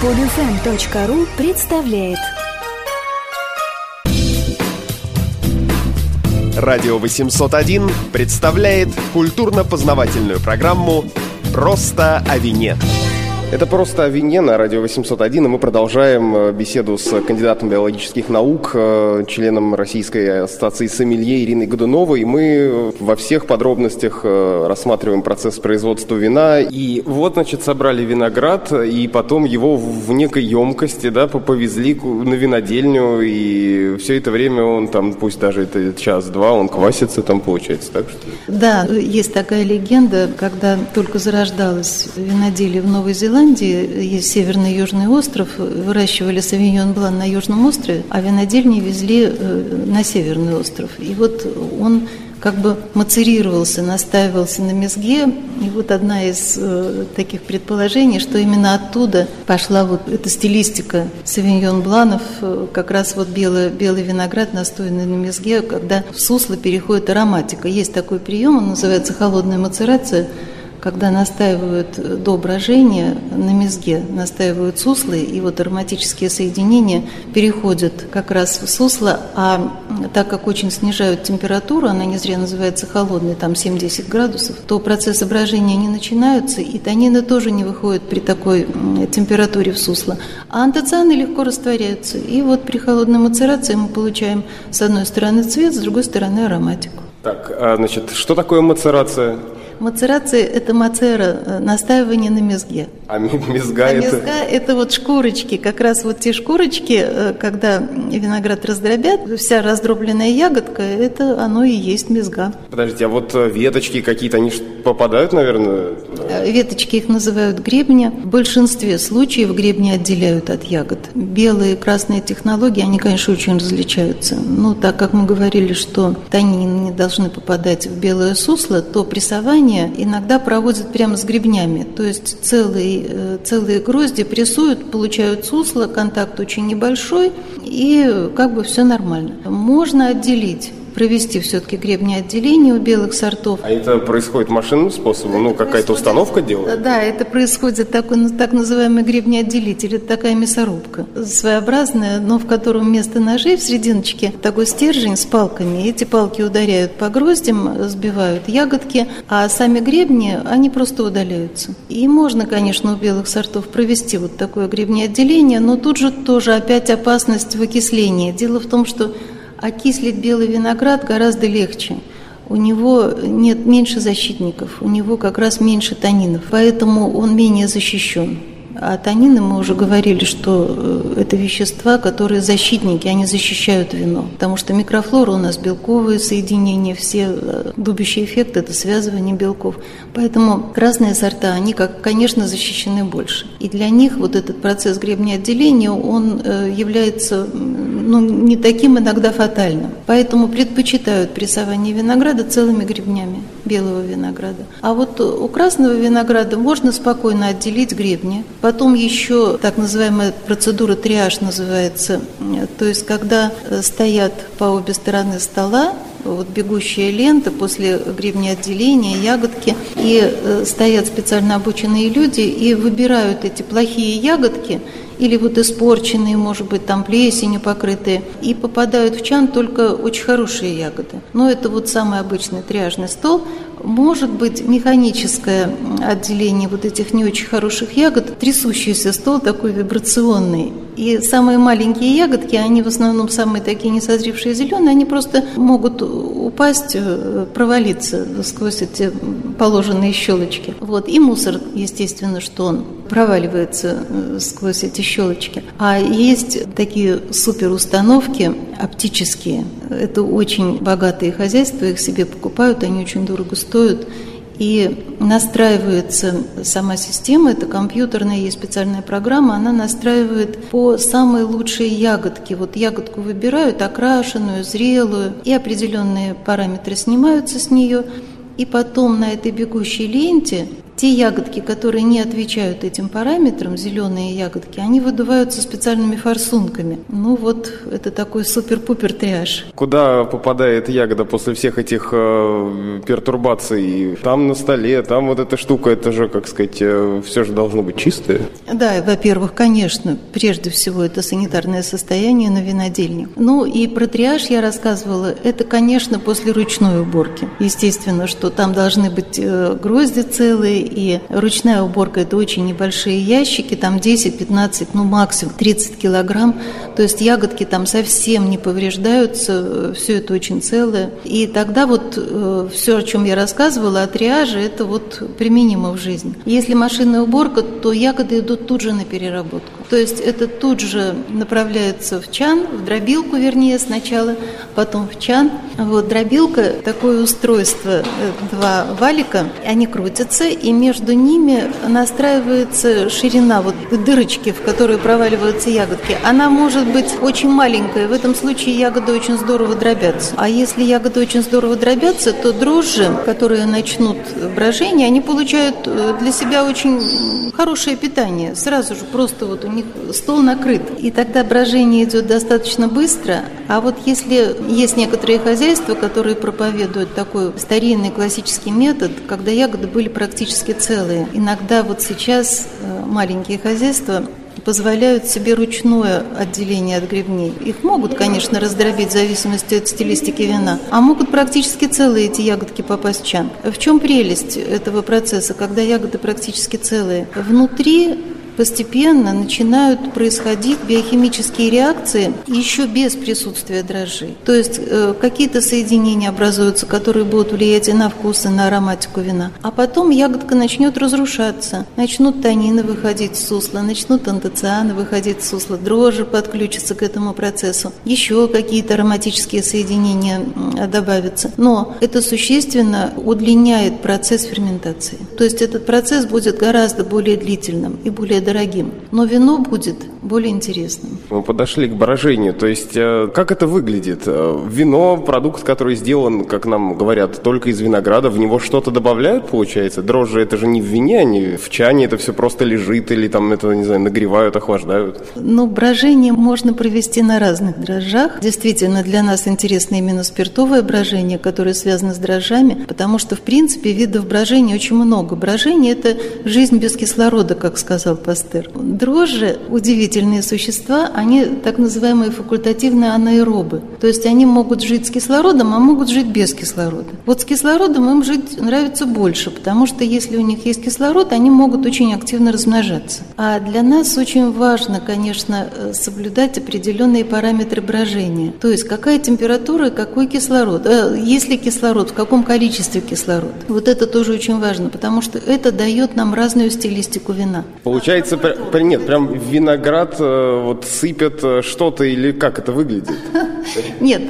Подфм.ру представляет Радио 801 представляет культурно-познавательную программу «Просто о вине». Это просто о вине на радио 801, и мы продолжаем э, беседу с кандидатом биологических наук, э, членом Российской ассоциации сомелье Ириной Годуновой. Мы э, во всех подробностях рассматриваем процесс производства вина. И вот, значит, собрали виноград, и потом его в некой емкости, да, повезли на винодельню, и все это время он там, пусть даже это час-два, он квасится там, получается, так что? Да, есть такая легенда, когда только зарождалось виноделие в Новой Зеландии, Зеландии есть северный и южный остров, выращивали савиньон блан на южном острове, а винодельни везли э, на северный остров. И вот он как бы мацерировался, настаивался на мезге. И вот одна из э, таких предположений, что именно оттуда пошла вот эта стилистика савиньон бланов, э, как раз вот белый, белый виноград, настойный на мезге, когда в сусло переходит ароматика. Есть такой прием, он называется холодная мацерация – когда настаивают до брожения на мезге, настаивают суслы, и вот ароматические соединения переходят как раз в сусло, а так как очень снижают температуру, она не зря называется холодной, там 7-10 градусов, то процессы брожения не начинаются, и танины тоже не выходят при такой температуре в сусло, а антоцианы легко растворяются. И вот при холодной мацерации мы получаем с одной стороны цвет, с другой стороны ароматику. Так, а, значит, что такое мацерация? Мацерация – это мацера, э, настаивание на мезге. А мезга а это? мезга – это вот шкурочки, как раз вот те шкурочки, э, когда виноград раздробят, вся раздробленная ягодка – это оно и есть мезга. Подождите, а вот э, веточки какие-то, они попадают, наверное? Веточки их называют гребня. В большинстве случаев гребни отделяют от ягод. Белые и красные технологии, они, конечно, очень различаются. Но так как мы говорили, что танины не должны попадать в белое сусло, то прессование прессование иногда проводят прямо с гребнями, то есть целые, э, целые грозди прессуют, получают сусло, контакт очень небольшой, и как бы все нормально. Можно отделить провести все-таки гребнеотделение у белых сортов. А это происходит машинным способом? Ну, какая-то установка делает? Да, это происходит такой, ну, так называемый гребнеотделитель. Это такая мясорубка своеобразная, но в котором вместо ножей в серединочке такой стержень с палками. Эти палки ударяют по гроздям, сбивают ягодки, а сами гребни, они просто удаляются. И можно, конечно, у белых сортов провести вот такое гребнеотделение, но тут же тоже опять опасность в окислении. Дело в том, что окислить белый виноград гораздо легче. У него нет меньше защитников, у него как раз меньше танинов, поэтому он менее защищен. А танины мы уже говорили, что э, это вещества, которые защитники, они защищают вино. Потому что микрофлора у нас белковые соединения, все э, губящий эффект – это связывание белков. Поэтому красные сорта, они, как, конечно, защищены больше. И для них вот этот процесс гребнеотделения, он э, является ну, не таким иногда фатальным. Поэтому предпочитают прессование винограда целыми гребнями белого винограда. А вот у красного винограда можно спокойно отделить гребни. Потом еще так называемая процедура триаж называется. То есть когда э, стоят по обе стороны стола вот бегущая лента после гребня отделения, ягодки, и э, стоят специально обученные люди и выбирают эти плохие ягодки или вот испорченные, может быть, там плесенью покрытые, и попадают в чан только очень хорошие ягоды. Но это вот самый обычный триажный стол, может быть механическое отделение вот этих не очень хороших ягод, трясущийся стол такой вибрационный. И самые маленькие ягодки, они в основном самые такие несозревшие зеленые, они просто могут упасть, э, провалиться сквозь эти положенные щелочки. Вот. И мусор, естественно, что он проваливается э, сквозь эти щелочки. А есть такие суперустановки оптические. Это очень богатые хозяйства, их себе покупают, они очень дорого стоят. И настраивается сама система, это компьютерная, есть специальная программа, она настраивает по самой лучшей ягодке. Вот ягодку выбирают, окрашенную, зрелую, и определенные параметры снимаются с нее. И потом на этой бегущей ленте Те ягодки, которые не отвечают этим параметрам, зеленые ягодки, они выдуваются специальными форсунками. Ну вот, это такой супер-пупер триаж. Куда попадает ягода после всех этих э, пертурбаций? Там на столе, там вот эта штука, это же, как сказать, э, все же должно быть чистое. Да, во-первых, конечно, прежде всего это санитарное состояние на винодельне. Ну и про триаж я рассказывала, это, конечно, после ручной уборки. Естественно, что там должны быть э, грозди целые, и ручная уборка – это очень небольшие ящики, там 10-15, ну максимум 30 килограмм, то есть ягодки там совсем не повреждаются, э, все это очень целое. И тогда вот э, все, о чем я рассказывала, о триаже, это вот применимо в жизни. Если машинная уборка, то ягоды идут тут же на переработку. То есть это тут же направляется в чан, в дробилку, вернее, сначала, потом в чан. Вот дробилка – такое устройство, э, два валика, они крутятся, и между ними настраивается ширина, вот дырочки, в которые проваливаются ягодки. Она может быть очень маленькая, в этом случае ягоды очень здорово дробятся. А если ягоды очень здорово дробятся, то дрожжи, которые начнут брожение, они получают э, для себя очень хорошее питание. Сразу же просто вот у них них стол накрыт. И тогда брожение идет достаточно быстро. А вот если есть некоторые хозяйства, которые проповедуют такой старинный классический метод, когда ягоды были практически целые. Иногда вот сейчас э, маленькие хозяйства позволяют себе ручное отделение от грибней. Их могут, конечно, раздробить в зависимости от стилистики вина, а могут практически целые эти ягодки попасть в чан. В чем прелесть этого процесса, когда ягоды практически целые? Внутри постепенно начинают происходить биохимические реакции еще без присутствия дрожжей. То есть э, какие-то соединения образуются, которые будут влиять и на вкус, и на ароматику вина. А потом ягодка начнет разрушаться, начнут танины выходить в сусло, начнут антоцианы выходить в сусло, дрожжи подключатся к этому процессу, еще какие-то ароматические соединения добавятся. Но это существенно удлиняет процесс ферментации. То есть этот процесс будет гораздо более длительным и более дорогим. Но вино будет более интересным. Мы подошли к брожению. То есть, э, как это выглядит? Э, вино, продукт, который сделан, как нам говорят, только из винограда, в него что-то добавляют, получается? Дрожжи это же не в вине, они в чане, это все просто лежит, или там это, не знаю, нагревают, охлаждают? Ну, брожение можно провести на разных дрожжах. Действительно, для нас интересно именно спиртовое брожение, которое связано с дрожжами, потому что, в принципе, видов брожения очень много. Брожение – это жизнь без кислорода, как сказал Пастер. Дрожжи – удивительные существа, они так называемые факультативные анаэробы. То есть они могут жить с кислородом, а могут жить без кислорода. Вот с кислородом им жить нравится больше, потому что если у них есть кислород, они могут очень активно размножаться. А для нас очень важно, конечно, э, соблюдать определенные параметры брожения. То есть какая температура и какой кислород. Э, есть ли кислород, в каком количестве кислород. Вот это тоже очень важно, потому что это дает нам разную стилистику вина. Получается, получается, нет, прям виноград э, вот сыпят э, что-то или как это выглядит? Нет,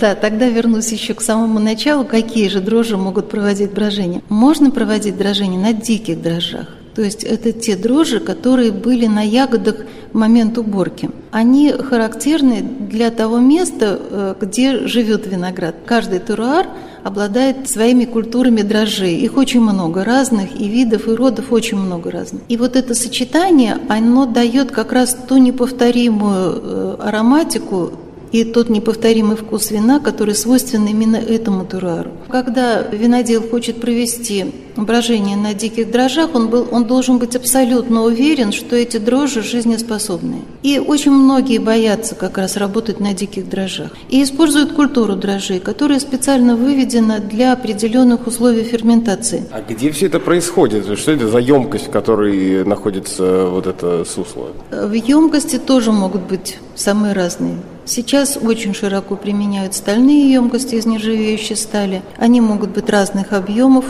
да, тогда вернусь еще к самому началу. Какие же дрожжи могут проводить брожение? Можно проводить брожение на диких дрожжах. То есть это те дрожжи, которые были на ягодах в момент уборки. Они характерны для того места, э, где живет виноград. Каждый теруар обладает своими культурами дрожжей. Их очень много разных, и видов, и родов очень много разных. И вот это сочетание, оно дает как раз ту неповторимую э, ароматику, и тот неповторимый вкус вина, который свойственен именно этому туруару. Когда винодел хочет провести брожение на диких дрожжах, он, был, он должен быть абсолютно уверен, что эти дрожжи жизнеспособные. И очень многие боятся как раз работать на диких дрожжах. И используют культуру дрожжей, которая специально выведена для определенных условий ферментации. А где все это происходит? Что это за емкость, в которой находится вот это сусло? В емкости тоже могут быть самые разные. Сейчас очень широко применяют стальные емкости из нержавеющей стали. Они могут быть разных объемов.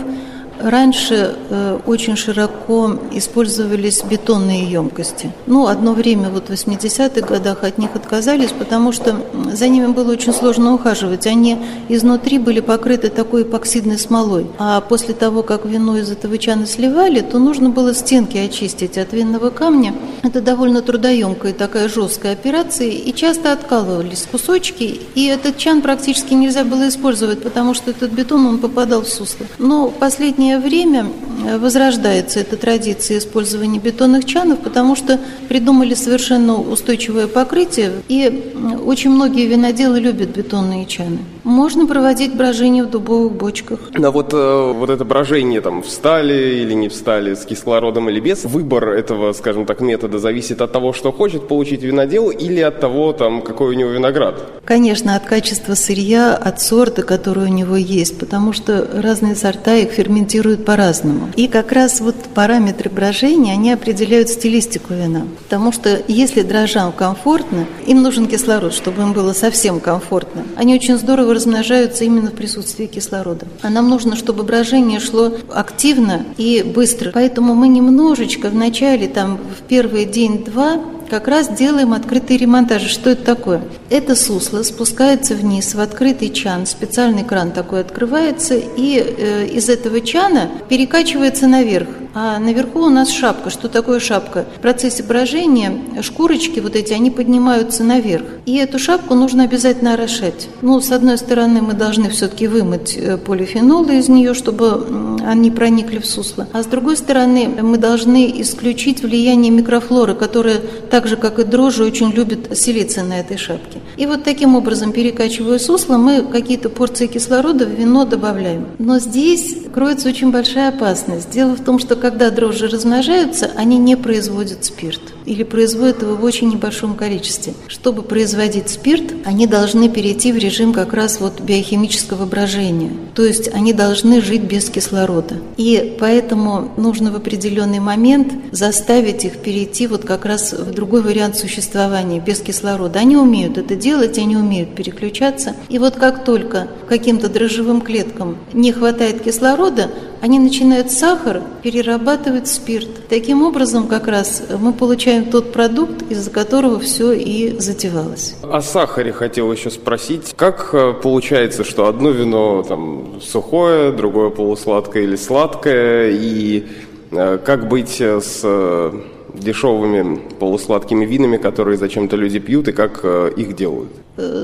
Раньше э, очень широко использовались бетонные емкости. Ну, одно время, вот в 80-х годах от них отказались, потому что за ними было очень сложно ухаживать. Они изнутри были покрыты такой эпоксидной смолой. А после того, как вино из этого чана сливали, то нужно было стенки очистить от винного камня. Это довольно трудоемкая такая жесткая операция, и часто откалывались кусочки, и этот чан практически нельзя было использовать, потому что этот бетон, он попадал в сусло. Но последние последнее время э, возрождается эта традиция использования бетонных чанов, потому что придумали совершенно устойчивое покрытие, и очень многие виноделы любят бетонные чаны. Можно проводить брожение в дубовых бочках. Но вот, э, вот это брожение там встали или не встали с кислородом или без, выбор этого, скажем так, метода зависит от того, что хочет получить винодел или от того, там, какой у него виноград? Конечно, от качества сырья, от сорта, который у него есть, потому что разные сорта их ферментируют по-разному. И как раз вот параметры брожения, они определяют стилистику вина. Потому что если дрожжам комфортно, им нужен кислород, чтобы им было совсем комфортно. Они очень здорово размножаются именно в присутствии кислорода. А нам нужно, чтобы брожение шло активно и быстро. Поэтому мы немножечко в начале, там, в первый день-два как раз делаем открытые ремонтажи. Что это такое? Это сусло спускается вниз в открытый чан, специальный кран такой открывается, и э, из этого чана перекачивается наверх. А наверху у нас шапка. Что такое шапка? В процессе брожения шкурочки вот эти, они поднимаются наверх. И эту шапку нужно обязательно орошать. Ну, с одной стороны, мы должны все-таки вымыть э, полифенолы из нее, чтобы они проникли в сусло. А с другой стороны, мы должны исключить влияние микрофлоры, которая так же, как и дрожжи, очень любят селиться на этой шапке. И вот таким образом, перекачивая сусло, мы какие-то порции кислорода в вино добавляем. Но здесь кроется очень большая опасность. Дело в том, что когда дрожжи размножаются, они не производят спирт или производят его в очень небольшом количестве. Чтобы производить спирт, они должны перейти в режим как раз вот биохимического брожения. То есть они должны жить без кислорода. И поэтому нужно в определенный момент заставить их перейти вот как раз в другой вариант существования, без кислорода. Они умеют это делать, они умеют переключаться. И вот как только каким-то дрожжевым клеткам не хватает кислорода, они начинают сахар перерабатывать в спирт. Таким образом, как раз мы получаем тот продукт, из-за которого все и затевалось. О сахаре хотел еще спросить. Как э, получается, что одно вино там сухое, другое полусладкое или сладкое, и э, как быть с э, дешевыми полусладкими винами, которые зачем-то люди пьют, и как их делают?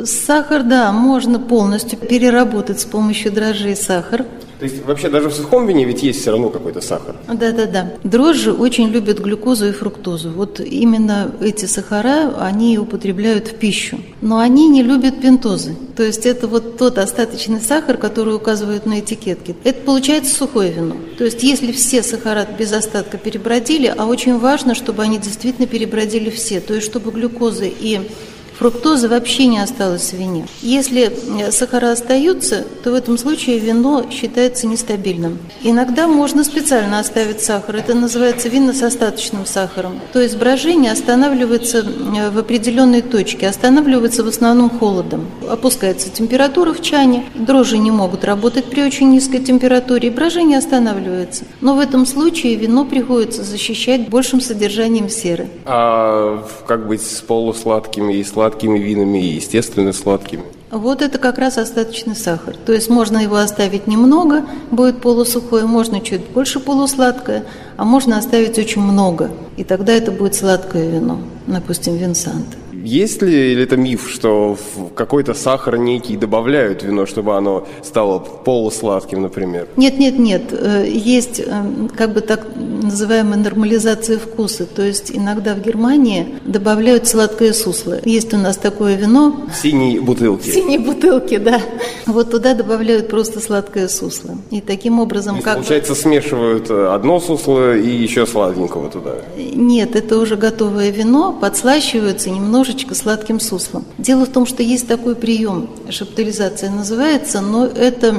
Сахар, да, можно полностью переработать с помощью дрожжей сахар. То есть вообще даже в сухом вине ведь есть все равно какой-то сахар. Да, да, да. Дрожжи очень любят глюкозу и фруктозу. Вот именно эти сахара они употребляют в пищу. Но они не любят пентозы. То есть это вот тот остаточный сахар, который указывают на этикетке. Это получается сухое вино. То есть если все сахара без остатка перебродили, а очень важно, чтобы они действительно перебродили все, то есть чтобы глюкоза и фруктозы вообще не осталось в вине. Если э, сахара остаются, то в этом случае вино считается нестабильным. Иногда можно специально оставить сахар. Это называется вино с остаточным сахаром. То есть брожение останавливается э, в определенной точке, останавливается в основном холодом. Опускается температура в чане, дрожжи не могут работать при очень низкой температуре, и брожение останавливается. Но в этом случае вино приходится защищать большим содержанием серы. А как быть с полусладкими и сладкими? Сладкими винами и естественно сладкими. Вот это как раз остаточный сахар. То есть можно его оставить немного, будет полусухое, можно чуть больше полусладкое, а можно оставить очень много, и тогда это будет сладкое вино, допустим, винсант. Есть ли или это миф, что в какой-то сахар некий добавляют в вино, чтобы оно стало полусладким, например? Нет, нет, нет. Э, есть э, как бы так называемая нормализация вкуса. То есть иногда в Германии добавляют сладкое сусло. Есть у нас такое вино. В синей бутылке. В синей бутылке, да. Вот туда добавляют просто сладкое сусло. И таким образом... То есть, как получается, бы... смешивают э, одно сусло и еще сладенького туда? Нет, это уже готовое вино, подслащивается немножечко немножечко сладким суслом. Дело в том, что есть такой прием, шаптализация называется, но это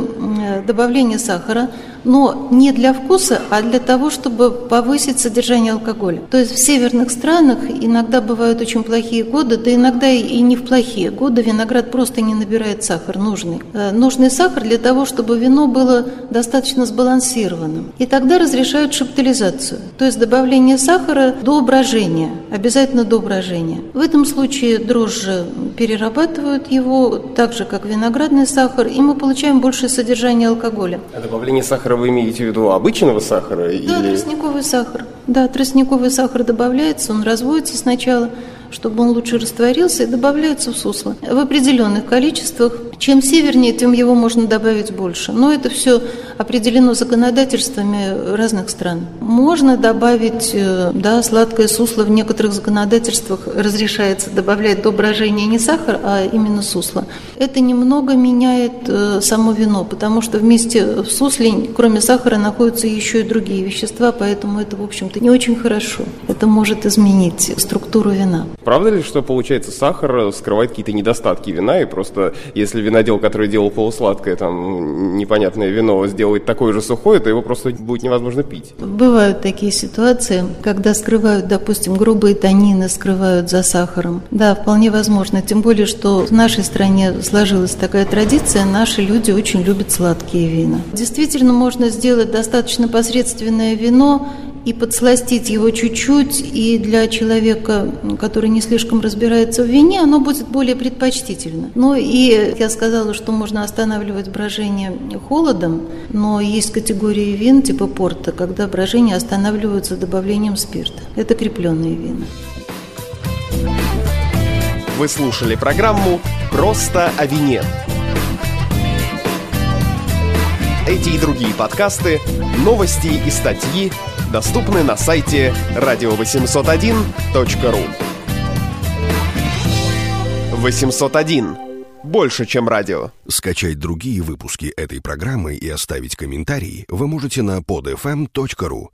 добавление сахара но не для вкуса, а для того, чтобы повысить содержание алкоголя. То есть в северных странах иногда бывают очень плохие годы, да иногда и не в плохие годы виноград просто не набирает сахар нужный. Э, нужный сахар для того, чтобы вино было достаточно сбалансированным. И тогда разрешают шептализацию, то есть добавление сахара до брожения, обязательно до брожения. В этом случае дрожжи перерабатывают его так же, как виноградный сахар, и мы получаем большее содержание алкоголя. А добавление сахара вы имеете в виду обычного сахара? Да, или... тростниковый сахар. Да, тростниковый сахар добавляется, он разводится сначала, чтобы он лучше растворился, и добавляется в сусло. В определенных количествах Чем севернее, тем его можно добавить больше. Но это все определено законодательствами разных стран. Можно добавить, э, да, сладкое сусло в некоторых законодательствах разрешается добавлять до брожения не сахар, а именно сусло. Это немного меняет э, само вино, потому что вместе в сусле, кроме сахара, находятся еще и другие вещества, поэтому это, в общем-то, не очень хорошо. Это может изменить структуру вина. Правда ли, что получается сахар скрывает какие-то недостатки вина, и просто если винодел, который делал полусладкое, там, непонятное вино, сделает такое же сухое, то его просто будет невозможно пить? Бывают такие ситуации, когда скрывают, допустим, грубые танины, скрывают за сахаром. Да, вполне возможно, тем более, что в нашей стране сложилась такая традиция, наши люди очень любят сладкие вина. Действительно, можно сделать достаточно посредственное вино, и подсластить его чуть-чуть, и для человека, который не слишком разбирается в вине, оно будет более предпочтительно. Ну и я сказала, что можно останавливать брожение холодом, но есть категории вин типа порта, когда брожение останавливаются добавлением спирта. Это крепленные вина. Вы слушали программу «Просто о вине». Эти и другие подкасты, новости и статьи – доступны на сайте radio801.ru 801. Больше, чем радио. Скачать другие выпуски этой программы и оставить комментарии вы можете на podfm.ru.